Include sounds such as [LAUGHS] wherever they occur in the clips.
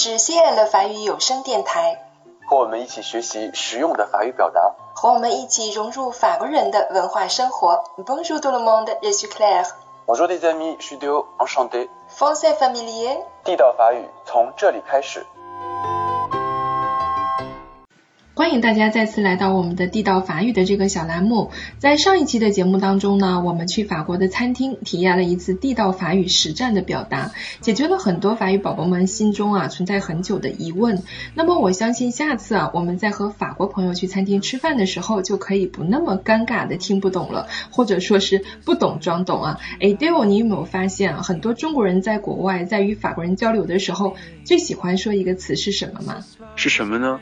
是 CN 的法语有声电台，和我们一起学习实用的法语表达，和我们一起融入法国人的文化生活。Bonjour tout le monde, je suis Claire. Bonjour les amis, je suis enchanté. Français familier，地道法语从这里开始。欢迎大家再次来到我们的地道法语的这个小栏目。在上一期的节目当中呢，我们去法国的餐厅体验了一次地道法语实战的表达，解决了很多法语宝宝们心中啊存在很久的疑问。那么我相信下次啊，我们在和法国朋友去餐厅吃饭的时候，就可以不那么尴尬的听不懂了，或者说是不懂装懂啊。哎，Dale，你有没有发现啊，很多中国人在国外在与法国人交流的时候，最喜欢说一个词是什么吗？是什么呢？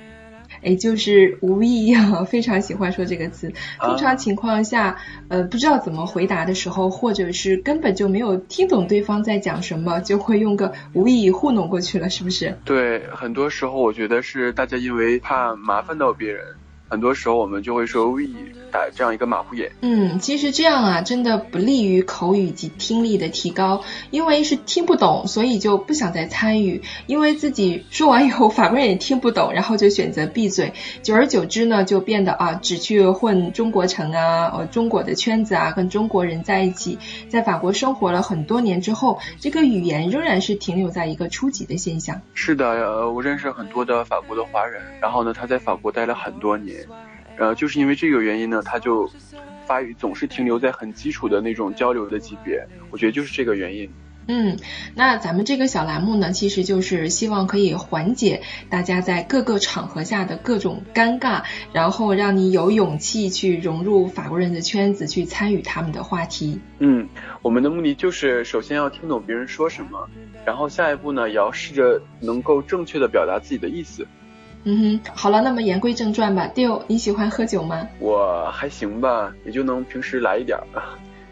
哎，就是无意啊，[LAUGHS] 非常喜欢说这个词。通常情况下，呃，不知道怎么回答的时候，或者是根本就没有听懂对方在讲什么，就会用个无意糊弄过去了，是不是？对，很多时候我觉得是大家因为怕麻烦到别人。很多时候我们就会说 we 打这样一个马虎眼。嗯，其实这样啊，真的不利于口语及听力的提高，因为是听不懂，所以就不想再参与，因为自己说完以后法国人也听不懂，然后就选择闭嘴。久而久之呢，就变得啊，只去混中国城啊，呃，中国的圈子啊，跟中国人在一起，在法国生活了很多年之后，这个语言仍然是停留在一个初级的现象。是的，呃，我认识很多的法国的华人，然后呢，他在法国待了很多年。呃，就是因为这个原因呢，他就发语总是停留在很基础的那种交流的级别。我觉得就是这个原因。嗯，那咱们这个小栏目呢，其实就是希望可以缓解大家在各个场合下的各种尴尬，然后让你有勇气去融入法国人的圈子，去参与他们的话题。嗯，我们的目的就是首先要听懂别人说什么，然后下一步呢，也要试着能够正确的表达自己的意思。嗯哼，好了，那么言归正传吧。Dio，你喜欢喝酒吗？我还行吧，也就能平时来一点儿。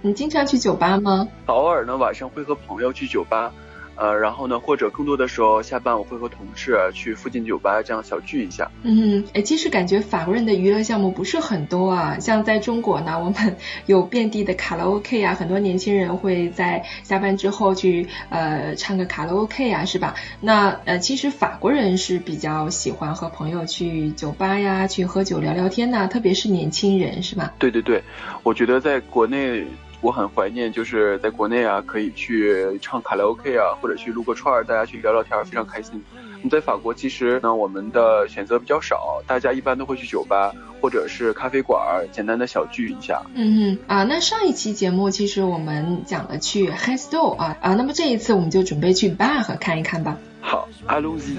你经常去酒吧吗？偶尔呢，晚上会和朋友去酒吧。呃，然后呢，或者更多的时候下班我会和同事去附近酒吧这样小聚一下。嗯，哎，其实感觉法国人的娱乐项目不是很多啊。像在中国呢，我们 [LAUGHS] 有遍地的卡拉 OK 啊，很多年轻人会在下班之后去呃唱个卡拉 OK 啊，是吧？那呃，其实法国人是比较喜欢和朋友去酒吧呀，去喝酒聊聊天呐，特别是年轻人，是吧？对对对，我觉得在国内。我很怀念，就是在国内啊，可以去唱卡拉 OK 啊，或者去撸个串儿，大家去聊聊天，非常开心。那么在法国，其实呢，我们的选择比较少，大家一般都会去酒吧或者是咖啡馆，简单的小聚一下。嗯嗯啊，那上一期节目其实我们讲了去 h e s t o 啊啊，那么这一次我们就准备去 bar 看一看吧。好，Allons-y。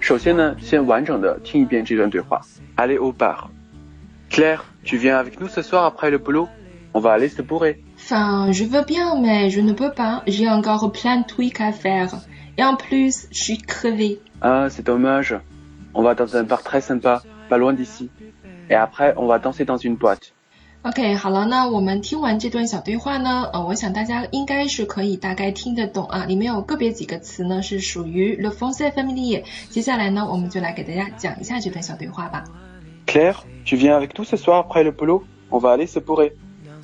首先呢，先完整的听一遍这段对话。Allez au bar. Claire, tu viens avec nous ce soir après le boulot? On va aller se bourrer. Enfin, je veux bien, mais je ne peux pas. J'ai encore plein de trucs à faire. Et en plus, je suis crevée. Ah, c'est dommage. On va dans un bar très sympa, pas loin d'ici. Et après, on va danser dans une boîte. OK，好了，那我们听完这段小对话呢，呃，我想大家应该是可以大概听得懂啊。里面有个别几个词呢是属于 le français familier。接下来呢，我们就来给大家讲一下这段小对话吧。Claire，tu viens avec nous ce soir après le boulot？On va aller se bourrer。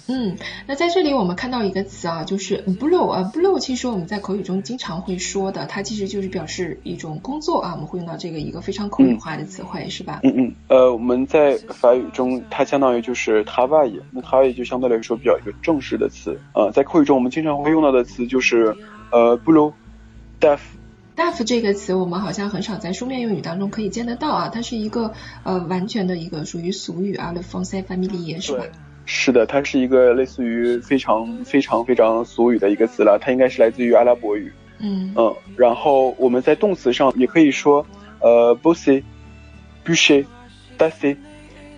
嗯，那在这里我们看到一个词啊，就是 blow 啊，blow 其实我们在口语中经常会说的，它其实就是表示一种工作啊，我们会用到这个一个非常口语化的词汇，是吧？嗯嗯，呃，我们在法语中它相当于就是 travail，那 travail 就相对来说比较一个正式的词，呃，在口语中我们经常会用到的词就是呃 blow，deaf。def 这个词我们好像很少在书面用语当中可以见得到啊，它是一个呃完全的一个属于俗语啊，le français familier 是吧？是的，它是一个类似于非常非常非常俗语的一个词了，它应该是来自于阿拉伯语。嗯嗯，然后我们在动词上也可以说，呃，bosser，bûcher，dasser，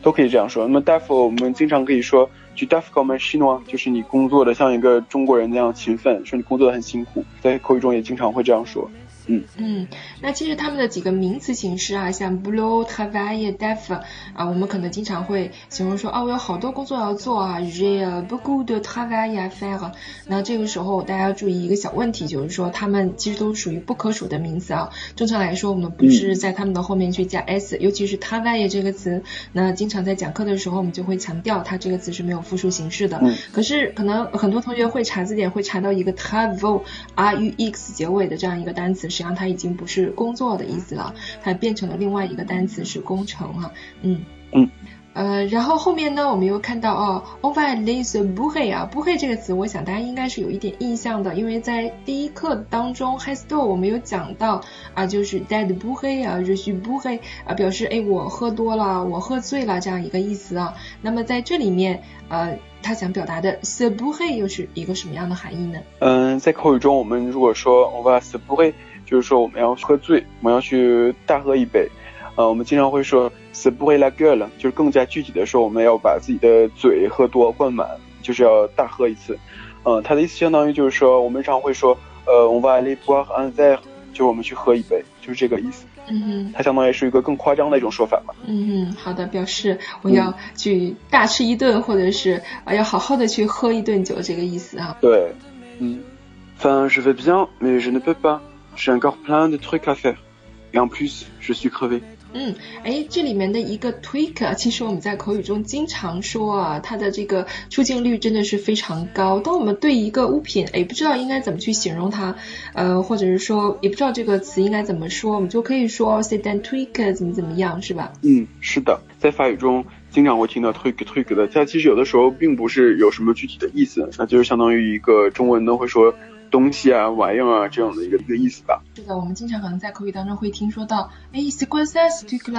都可以这样说。那么 def 我们经常可以说，tu def comme un chinois，就是你工作的像一个中国人那样勤奋，说你工作的很辛苦，在口语中也经常会这样说。嗯嗯，那其实他们的几个名词形式啊，像 blue、travail、def 啊，我们可能经常会形容说，啊，我有好多工作要做啊，j'ai beaucoup de travail à faire。那这个时候大家要注意一个小问题，就是说他们其实都属于不可数的名词啊。正常来说，我们不是在他们的后面去加 s，尤其是 travail 这个词，那经常在讲课的时候，我们就会强调它这个词是没有复数形式的。可是可能很多同学会查字典，会查到一个 travail，r u x 结尾的这样一个单词。实际上它已经不是工作的意思了，它变成了另外一个单词是工程哈，嗯嗯，呃，然后后面呢，我们又看到哦，on va aller se bourrer 啊，bourrer 这个词，我想大家应该是有一点印象的，因为在第一课当中 store 我们有讲到啊，就是 dead bourrer 啊，je suis bourré 啊，表示哎我喝多了，我喝醉了这样一个意思啊。那么在这里面，呃，他想表达的 se bourrer 又是一个什么样的含义呢？嗯，在口语中，我们如果说 on va se bourrer。就是说我们要喝醉，我们要去大喝一杯，呃，我们经常会说 se bourrer la gueule，就是更加具体的说，我们要把自己的嘴喝多灌满，就是要大喝一次。嗯，它的意思相当于就是说，我们常会说，呃，on va aller boire un verre，就是我们去喝一杯，就是这个意思。嗯哼，它相当于是一个更夸张的一种说法嘛。嗯哼，好的，表示我要去大吃一顿，或者是啊要好好的去喝一顿酒，这个意思啊。对，嗯，enfin je vais bien，mais je ne peux pas。J'ai encore plein de trucs à faire. Et en plus, je suis crevé. 嗯，哎，这里面的一个 tweak，其实我们在口语中经常说啊，它的这个出镜率真的是非常高。当我们对一个物品，哎，不知道应该怎么去形容它，呃，或者是说也不知道这个词应该怎么说，我们就可以说 say that tweak 怎么怎么样，是吧？嗯，是的，在法语中经常会听到 tweak tweak 的，它其实有的时候并不是有什么具体的意思，那就是相当于一个中文呢会说。东西啊，玩意儿啊，这样的一个一个意思吧。是的，我们经常可能在口语当中会听说到，哎，c'est quoi ça，c'est t u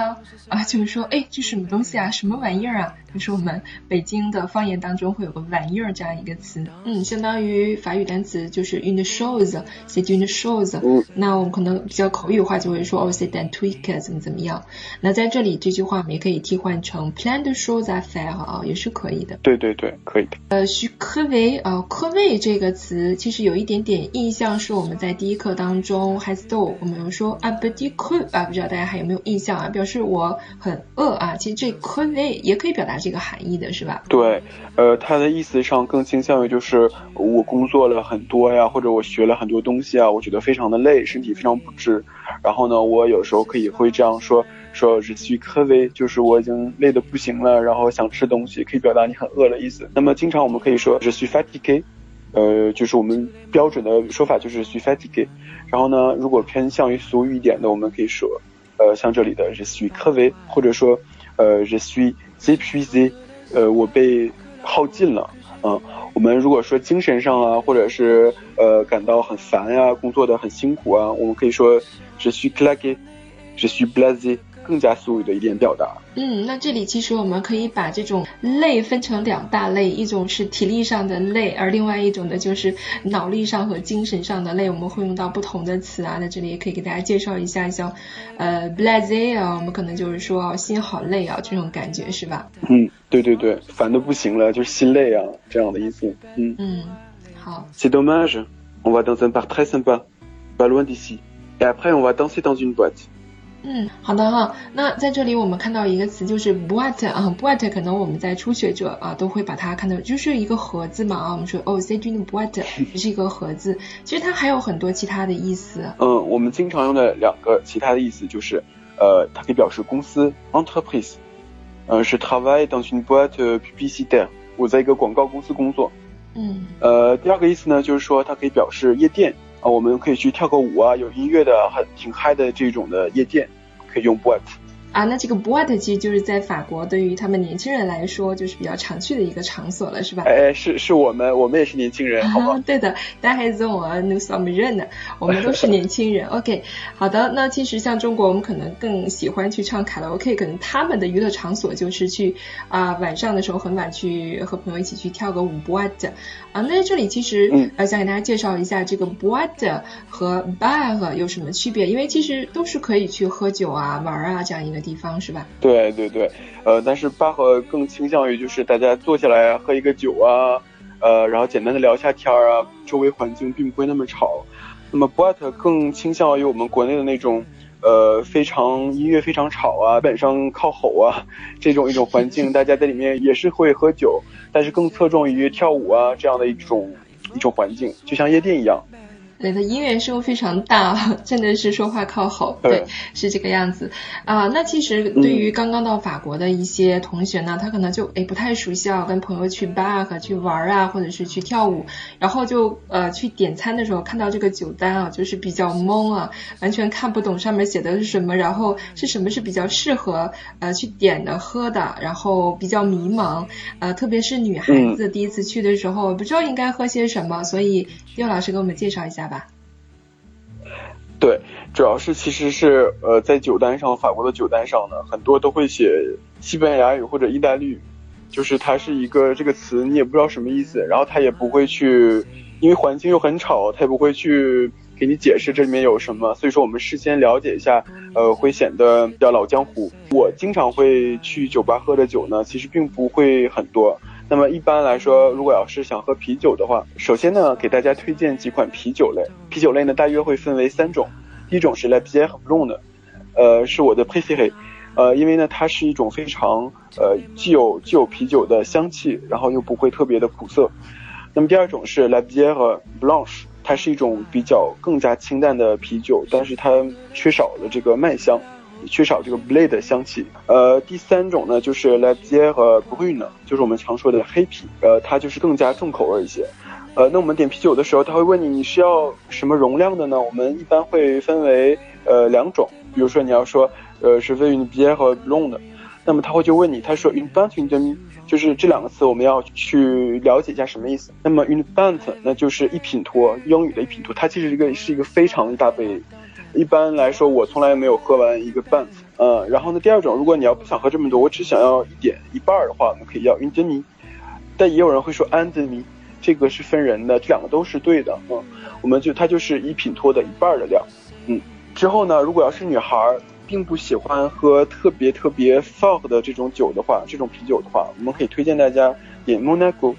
啊，就是说，哎，这什么东西啊，什么玩意儿啊？就是我们北京的方言当中会有个玩意儿这样一个词，嗯，相当于法语单词就是 une chose，c'est une chose。嗯。那我们可能比较口语化就会说，哦，c'est un truc，怎么怎么样？那在这里这句话我们也可以替换成 plein de choses à faire 啊，也是可以的。对对对，可以的。呃，je creve 啊，creve 这个词其实有一点。点印象是我们在第一课当中，has do，我们有说 a b d i c u 啊，不知道大家还有没有印象啊？表示我很饿啊，其实这 c u 也可以表达这个含义的是吧？对，呃，它的意思上更倾向于就是我工作了很多呀，或者我学了很多东西啊，我觉得非常的累，身体非常不支。然后呢，我有时候可以会这样说，说 je suis crevé，就是我已经累得不行了，然后想吃东西，可以表达你很饿的意思。那么经常我们可以说 je suis fatigué。呃，就是我们标准的说法就是 suis fatigué，然后呢，如果偏向于俗语一点的，我们可以说，呃，像这里的 je suis crevé，或者说，呃，je suis épuisé，呃，我被耗尽了，嗯，我们如果说精神上啊，或者是呃感到很烦呀，工作的很辛苦啊，我们可以说 je suis claqué，je suis blasé。更加俗语的一点表达。嗯，那这里其实我们可以把这种累分成两大类，一种是体力上的累，而另外一种的就是脑力上和精神上的累。我们会用到不同的词啊，在这里也可以给大家介绍一下，像呃 b l a z e 啊，我们可能就是说心好累啊这种感觉是吧？嗯，对对对，烦的不行了，就是心累啊这样的意思。嗯嗯，好。C'est dommage. On va dans un bar très sympa, pas loin d'ici. Et après, on va danser dans une boîte. 嗯，好的哈。那在这里我们看到一个词就是 boîte 啊，boîte 可能我们在初学者啊都会把它看到就是一个盒子嘛啊。我们说哦，c'est une boîte，是一个盒子。其实它还有很多其他的意思。嗯，我们经常用的两个其他的意思就是，呃，它可以表示公司 entreprise，呃，是 travail dans une boîte publicitaire，我在一个广告公司工作。嗯。呃，第二个意思呢，就是说它可以表示夜店。啊，我们可以去跳个舞啊，有音乐的，很挺嗨的这种的夜店，可以用 Buat。啊，那这个 boîte 其实就是在法国，对于他们年轻人来说，就是比较常去的一个场所了，是吧？哎，是是我们，我们也是年轻人，好吗？对的，大家还是我 nous sommes jeunes，我们都是年轻人。OK，好的，那其实像中国，我们可能更喜欢去唱卡拉 OK，可能他们的娱乐场所就是去啊晚上的时候很晚去和朋友一起去跳个舞 boîte。啊，那这里其实呃想给大家介绍一下这个 boîte 和 bar 有什么区别，因为其实都是可以去喝酒啊、玩啊这样一个地方，是吧？对对对，呃，但是巴赫更倾向于就是大家坐下来喝一个酒啊，呃，然后简单的聊一下天儿啊，周围环境并不会那么吵。那么博特更倾向于我们国内的那种，呃，非常音乐非常吵啊，基本上靠吼啊 [LAUGHS] 这种一种环境，大家在里面也是会喝酒，但是更侧重于跳舞啊这样的一种一种环境，就像夜店一样。对，它音乐声非常大，真的是说话靠吼，对，是这个样子啊。那其实对于刚刚到法国的一些同学呢，他可能就哎不太熟悉啊，跟朋友去 bar 和去玩啊，或者是去跳舞，然后就呃去点餐的时候看到这个酒单啊，就是比较懵啊，完全看不懂上面写的是什么，然后是什么是比较适合呃去点的喝的，然后比较迷茫，呃，特别是女孩子第一次去的时候，不知道应该喝些什么，所以叶老师给我们介绍一下。吧，对，主要是其实是呃，在酒单上，法国的酒单上呢，很多都会写西班牙语或者意大利语，就是它是一个这个词，你也不知道什么意思，然后他也不会去，因为环境又很吵，他也不会去给你解释这里面有什么，所以说我们事先了解一下，呃，会显得比较老江湖。我经常会去酒吧喝的酒呢，其实并不会很多。那么一般来说，如果要是想喝啤酒的话，首先呢，给大家推荐几款啤酒类。啤酒类呢，大约会分为三种。第一种是 La Bière Blanc 的，呃，是我的 préféré，呃，因为呢，它是一种非常呃既有既有啤酒的香气，然后又不会特别的苦涩。那么第二种是 La Bière Blanche，它是一种比较更加清淡的啤酒，但是它缺少了这个麦香。缺少这个 blade 的香气。呃，第三种呢，就是 La b i e r e Brune，就是我们常说的黑啤。呃，它就是更加重口味一些。呃，那我们点啤酒的时候，他会问你你需要什么容量的呢？我们一般会分为呃两种。比如说你要说呃是 Une Bière Blonde，那么他会就问你，他说 Une pinte une demi，就是这两个词我们要去了解一下什么意思。那么 Une pinte 那就是一品托，英语的一品托，它其实一个是一个非常大杯。一般来说，我从来没有喝完一个半。嗯，然后呢，第二种，如果你要不想喝这么多，我只想要一点一半的话，我们可以要 une demi。但也有人会说 un demi，这个是分人的，这两个都是对的。嗯，我们就它就是一品托的一半的量。嗯，之后呢，如果要是女孩并不喜欢喝特别特别 fuck 的这种酒的话，这种啤酒的话，我们可以推荐大家点 Monaco。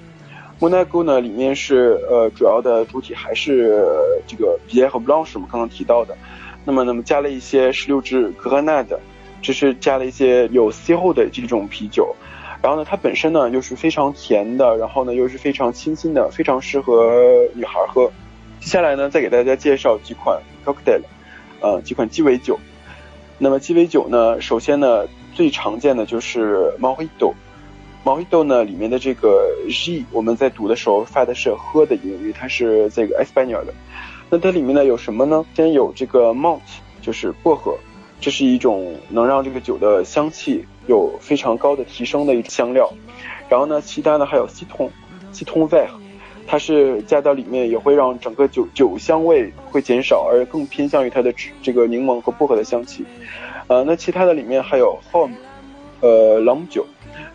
Monaco 呢，里面是呃主要的主体还是这个 Bière 和 Blanche，我们刚刚提到的。那么，那么加了一些十六支格兰纳的，这是加了一些有 C 后的这种啤酒。然后呢，它本身呢又是非常甜的，然后呢又是非常清新的，非常适合女孩喝。接下来呢，再给大家介绍几款 cocktail，呃，几款鸡尾酒。那么鸡尾酒呢，首先呢最常见的就是 Mojito。Mojito 呢里面的这个 G，我们在读的时候发的是喝的音，因为它是这个 Espanol 的。那它里面呢有什么呢？先有这个 malt，就是薄荷，这是一种能让这个酒的香气有非常高的提升的一种香料。然后呢，其他呢还有 citron，citron vert，它是加到里面也会让整个酒酒香味会减少，而更偏向于它的这个柠檬和薄荷的香气。呃，那其他的里面还有 home，呃，朗姆酒。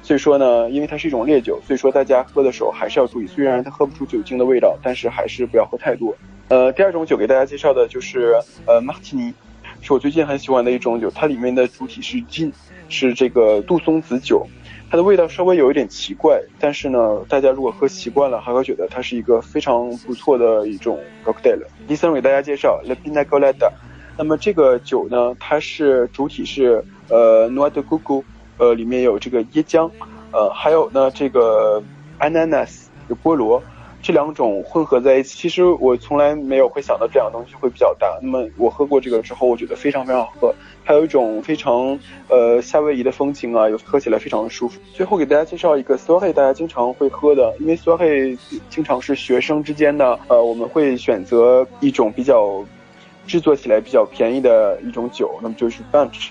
所以说呢，因为它是一种烈酒，所以说大家喝的时候还是要注意，虽然它喝不出酒精的味道，但是还是不要喝太多。呃，第二种酒给大家介绍的就是呃马提尼，是我最近很喜欢的一种酒，它里面的主体是金，是这个杜松子酒，它的味道稍微有一点奇怪，但是呢，大家如果喝习惯了，还会觉得它是一个非常不错的一种 cocktail。第三种给大家介绍 La Pina Colada，那么这个酒呢，它是主体是呃 Noix de Coco，呃里面有这个椰浆，呃还有呢这个 ananas 有菠萝。这两种混合在一起，其实我从来没有会想到这两个东西会比较大。那么我喝过这个之后，我觉得非常非常好喝，还有一种非常呃夏威夷的风情啊，有喝起来非常的舒服。最后给大家介绍一个 s o r e 大家经常会喝的，因为 s o r e 经常是学生之间的，呃，我们会选择一种比较制作起来比较便宜的一种酒，那么就是 Bunch，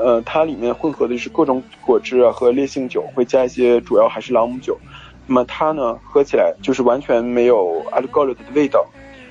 呃，它里面混合的是各种果汁啊和烈性酒，会加一些主要还是朗姆酒。那么它呢，喝起来就是完全没有 alcohol 的味道，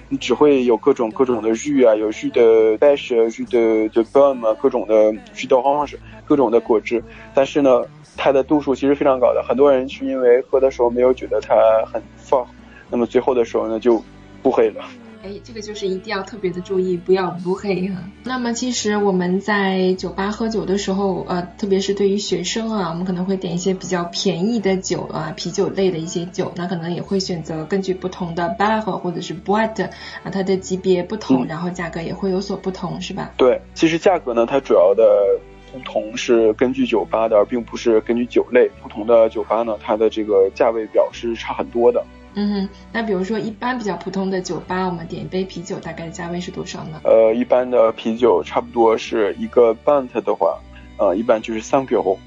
你只会有各种各种的绿啊，有绿的 bash，绿的的 bum 啊，各种的绿的 orange，各种的果汁。但是呢，它的度数其实非常高的，很多人是因为喝的时候没有觉得它很 f 那么最后的时候呢就不黑了。哎，这个就是一定要特别的注意，不要不黑哈。那么其实我们在酒吧喝酒的时候，呃，特别是对于学生啊，我们可能会点一些比较便宜的酒啊，啤酒类的一些酒，那可能也会选择根据不同的 bar 或者是 boat 啊，它的级别不同，然后价格也会有所不同，是吧？对，其实价格呢，它主要的不同是根据酒吧的，而并不是根据酒类。不同的酒吧呢，它的这个价位表是差很多的。嗯哼，那比如说一般比较普通的酒吧，我们点一杯啤酒，大概价位是多少呢？呃，一般的啤酒差不多是一个 bunt 的话，呃，一般就是三欧，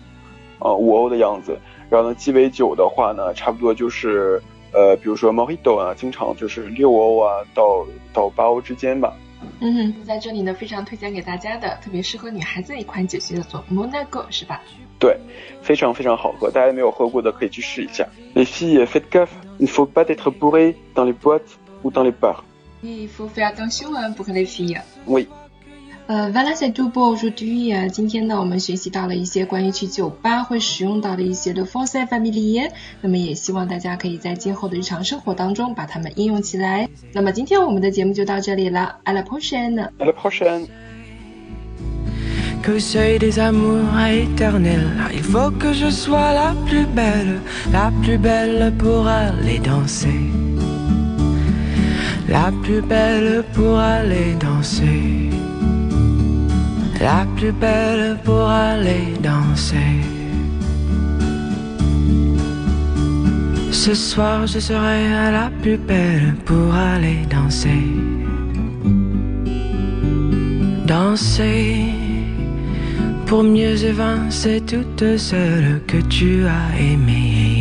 呃，五欧的样子。然后呢，鸡尾酒的话呢，差不多就是呃，比如说 Mojito 啊，经常就是六欧啊到到八欧之间吧。嗯哼，在这里呢，非常推荐给大家的，特别适合女孩子的一款酒叫做 Monaco，是吧？对，非常非常好喝，大家没有喝过的可以去试一下。Les filles, faites gaffe, il faut pas être bourré dans les boîtes ou dans les bars. Il faut faire attention pour les filles. Oui. 呃，Voilà c'est tout pour aujourd'hui 啊。今天呢，我们学习到了一些关于去酒吧会使用到的一些的 français familier。那么也希望大家可以在今后的日常生活当中把它们应用起来。那么今天我们的节目就到这里了，à la prochaine。À la prochaine. Qu'au seuil des amours éternels, il faut que je sois la plus belle, la plus belle pour aller danser. La plus belle pour aller danser. La plus belle pour aller danser. Ce soir je serai la plus belle pour aller danser. Danser pour mieux évincer toutes celles que tu as aimées.